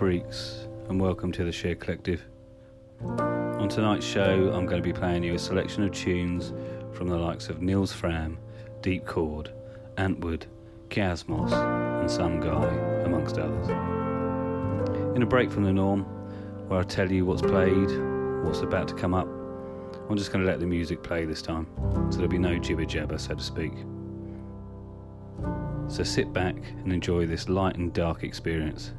Freaks, and welcome to the Share Collective. On tonight's show, I'm going to be playing you a selection of tunes from the likes of Nils Frahm, Deep Chord, Antwood, Kiasmos, and Some Guy, amongst others. In a break from the norm, where I tell you what's played, what's about to come up, I'm just going to let the music play this time, so there'll be no jibber jabber, so to speak. So sit back and enjoy this light and dark experience.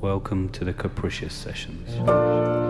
Welcome to the Capricious Sessions.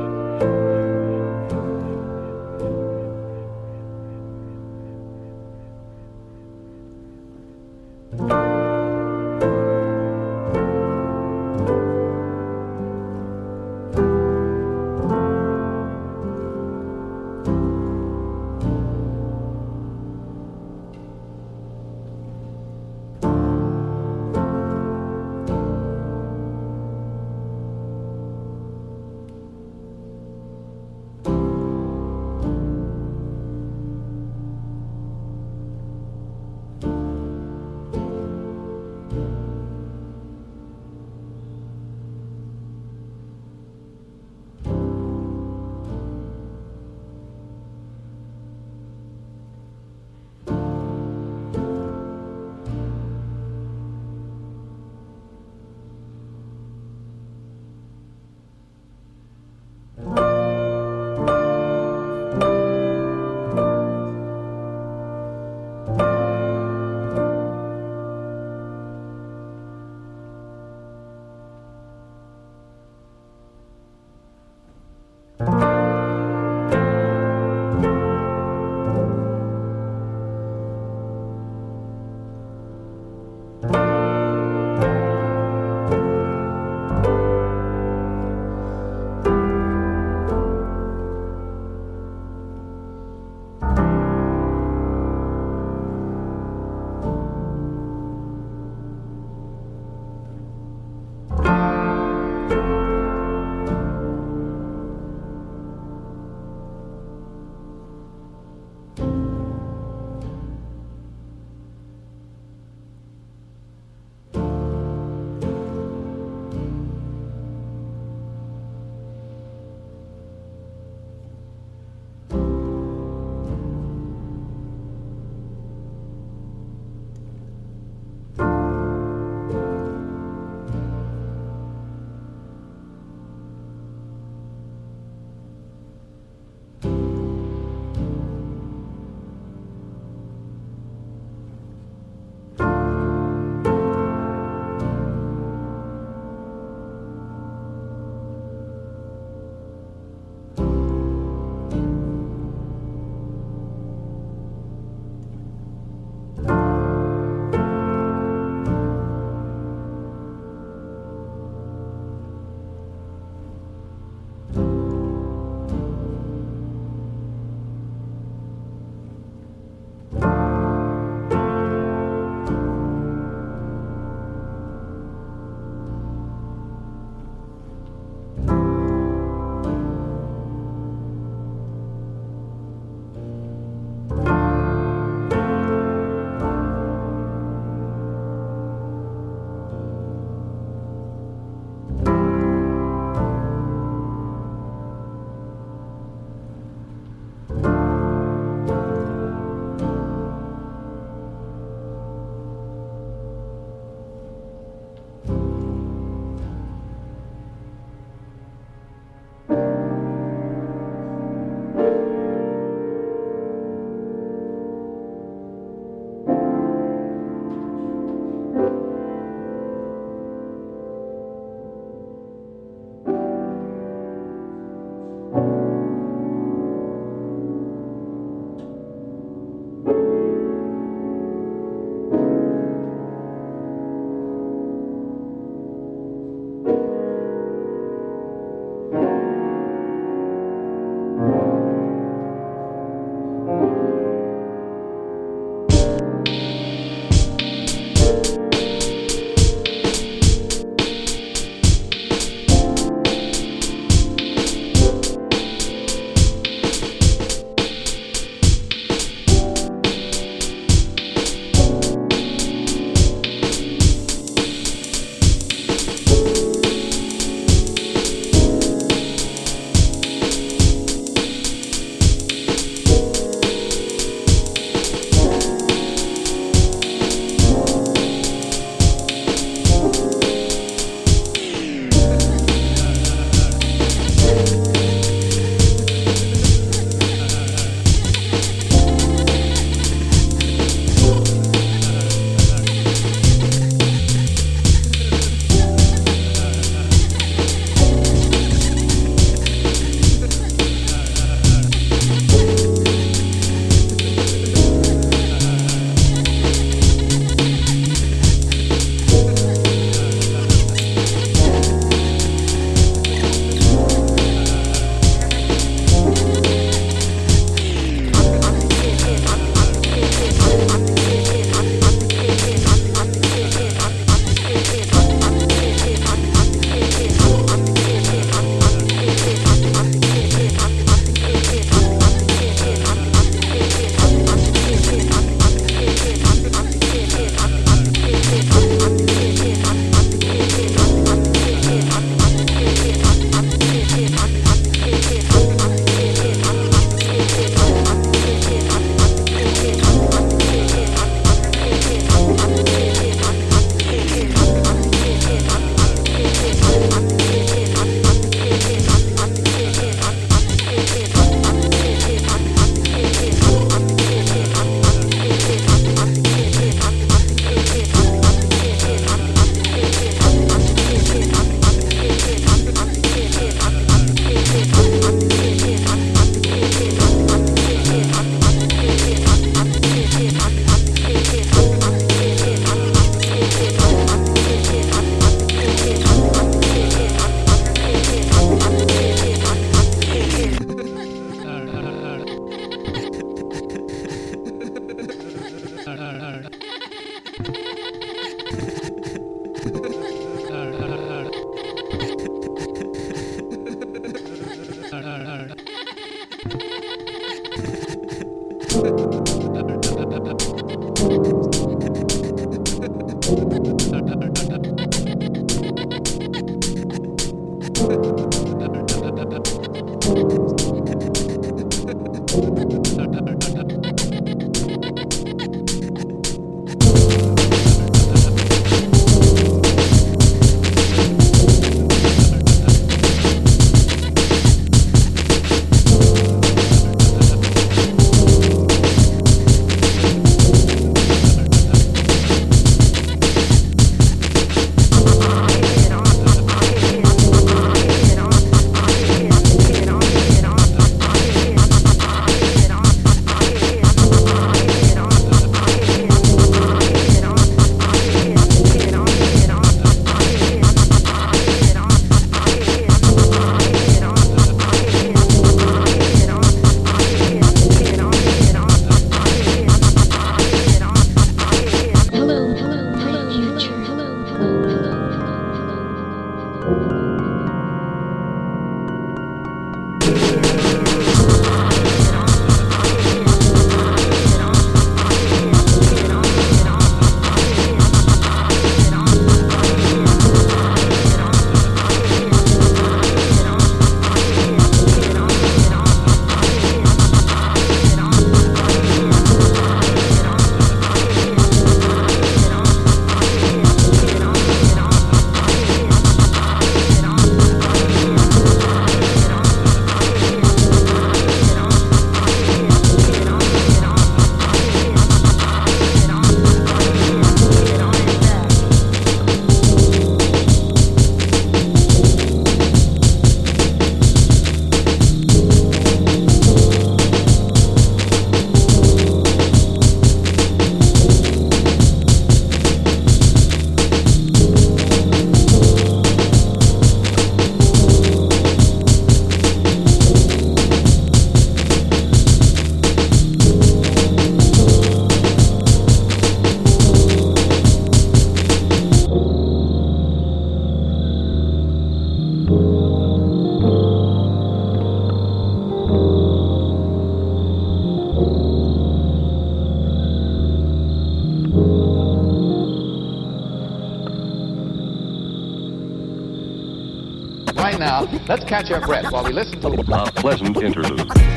Let's catch our breath while we listen to a pleasant interlude.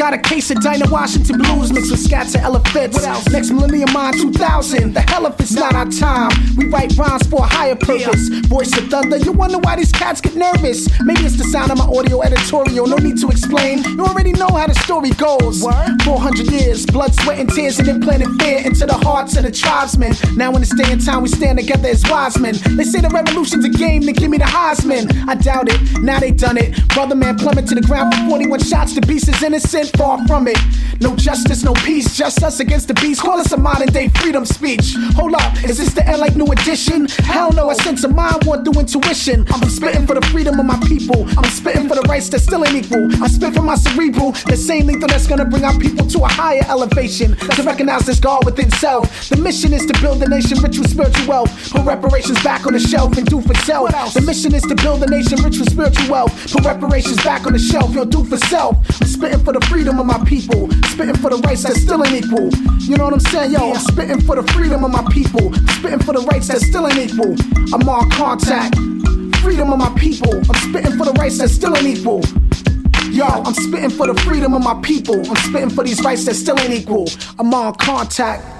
Got a case of Dinah Washington blues mixed with scats and elephants. What else? Next millennium mind 2000. The hell if it's not our time. We write rhymes for a higher purpose. Voice of thunder, you wonder why these cats get nervous. Maybe it's the sound of my audio editorial. No need to explain. You already know how the story goes. What? 400 years, blood, sweat, and tears, and implanted fear into the hearts of the tribesmen. Now in this day and time, we stand together as wise men. They say the revolution's a game, then give me the Heisman. I doubt it. Now they done it. Brother man plummet to the ground for 41 shots. The beast is innocent, far from it. No justice, no peace, just us against the beast. Call us a modern day freedom speech. Hold up, is this the LA new edition? Hell no, I sense of mind one through intuition. I'm spitting for the freedom of my people. I'm spitting for the rights that still ain't equal. I spit for my cerebral, the same lethal that's gonna bring our people to a higher elevation. To recognize this God within self. The mission is to build a nation rich with spiritual wealth. Put reparations back on the shelf and do for self. The mission is to build a nation rich with spiritual wealth. Put reparations back on the shelf, yo, do for self. I'm spitting for the freedom of my people. Spitting for the rights that still ain't equal. You know what I'm saying, yo? I'm spitting for the freedom of my people. Spitting for the rights that still ain't equal. I'm on contact. Freedom of my people. I'm spitting for the rights that still ain't equal. Yo, I'm spitting for the freedom of my people. I'm spitting for these rights that still ain't equal. I'm on contact.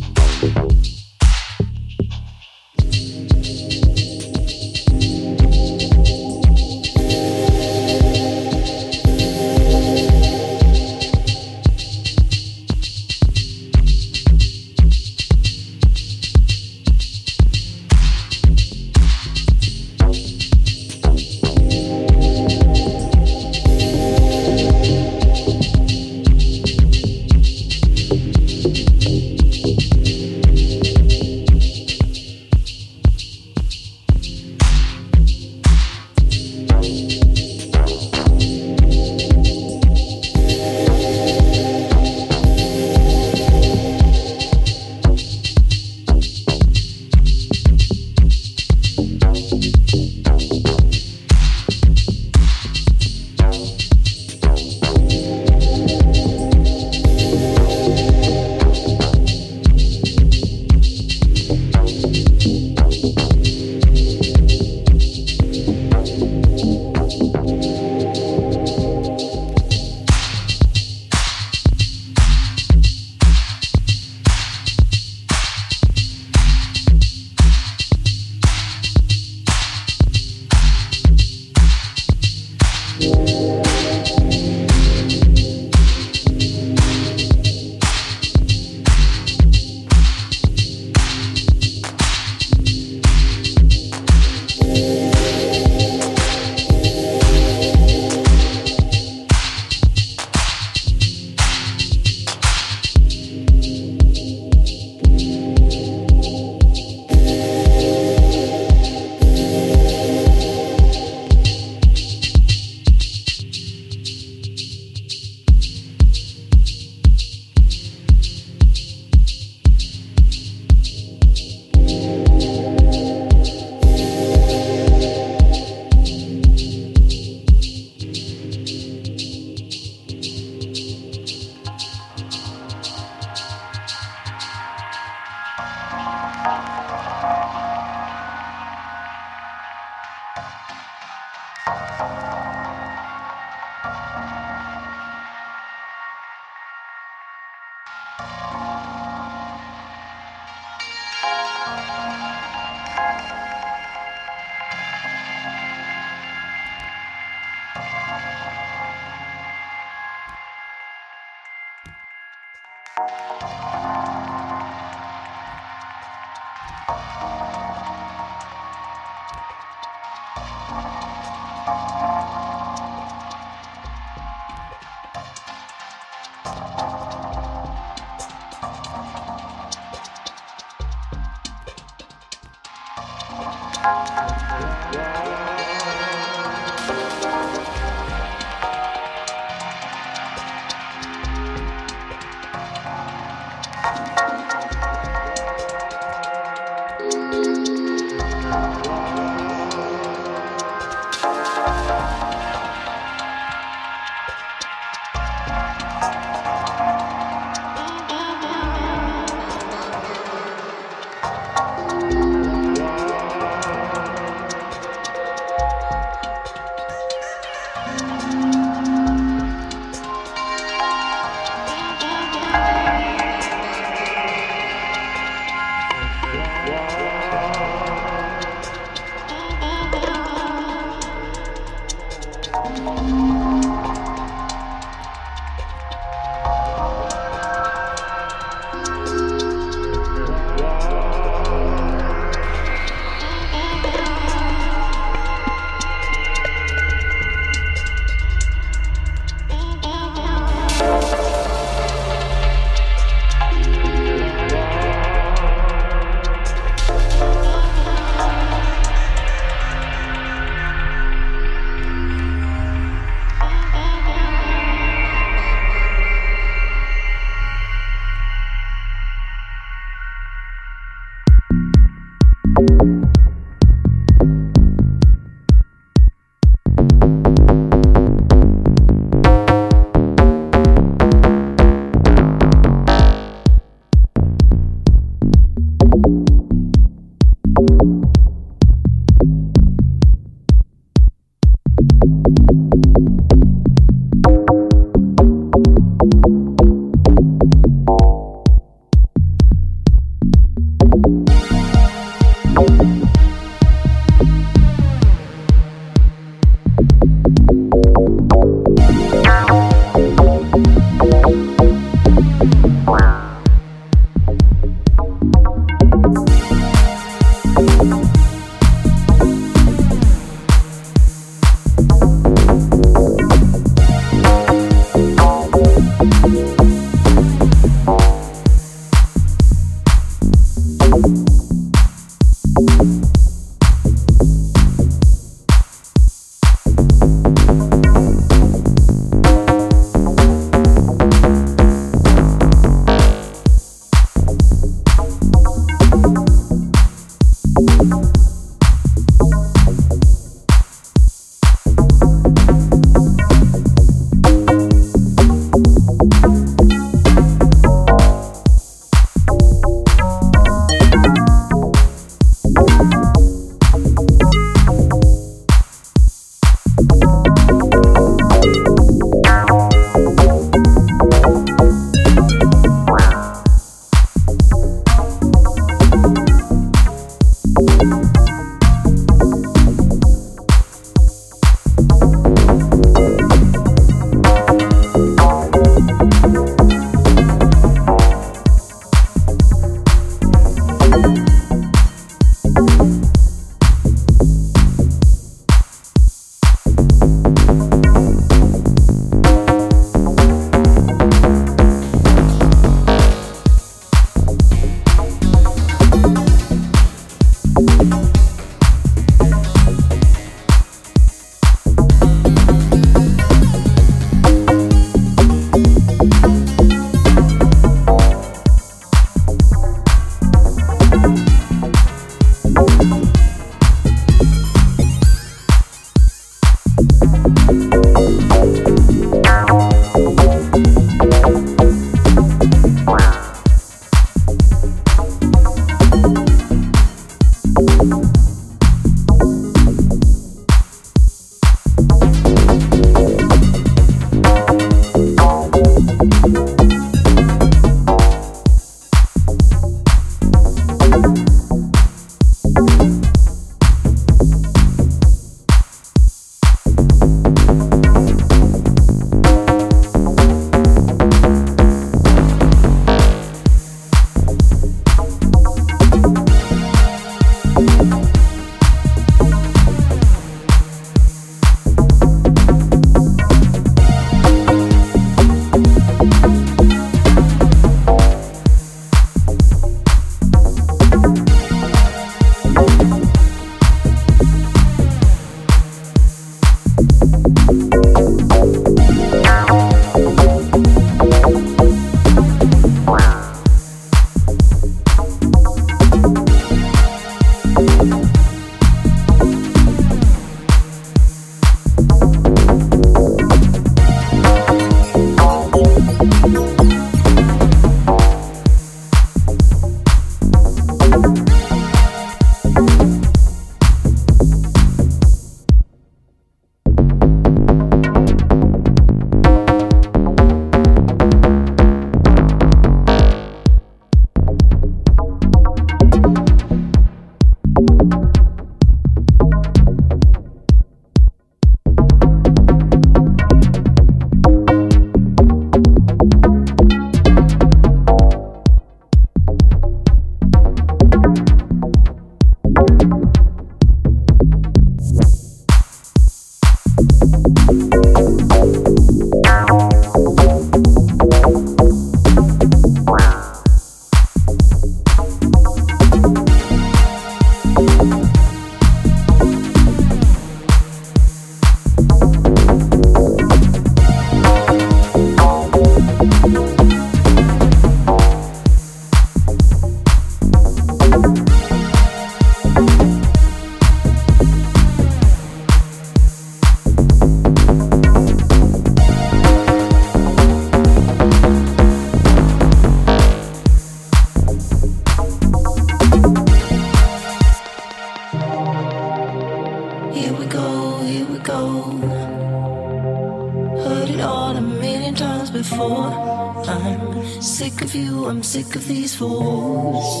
I'm sick of these fools.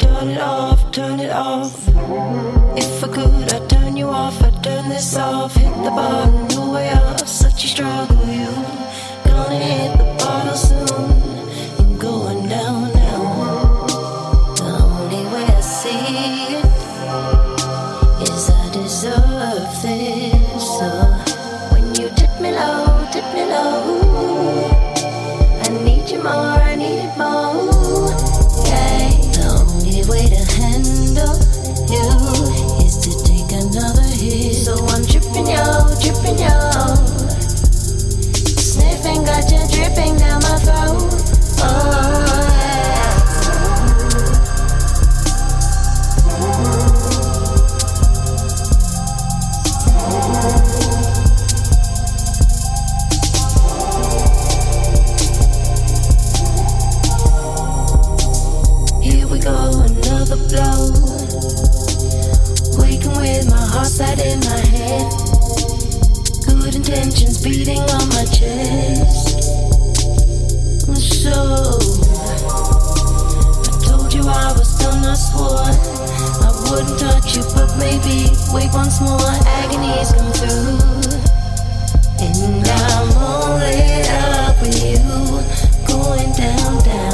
Turn it off, turn it off. If I could, I'd turn you off, I'd turn this off. Hit the bar. beating on my chest. So I told you I was done. I swore I wouldn't touch you, but maybe wait once more. Agony's come through, and I'm all lit up with you, going down, down.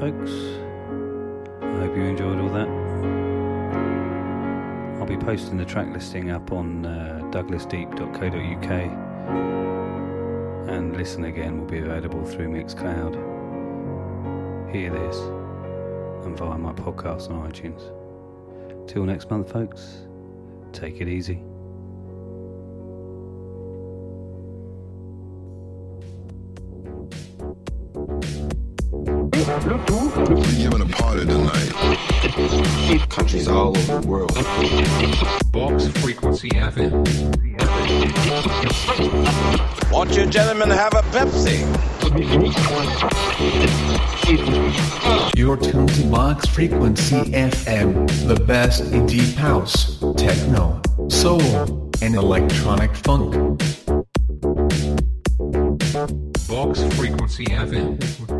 folks. I hope you enjoyed all that. I'll be posting the track listing up on uh, douglasdeep.co.uk and Listen Again will be available through Mixcloud. Hearthis and via my podcast on iTunes. Till next month, folks, take it easy. Frequency FM. Won't you gentlemen have a Pepsi? You're tuned to Box Frequency FM, the best in deep house, techno, soul, and electronic funk. Box Frequency FM.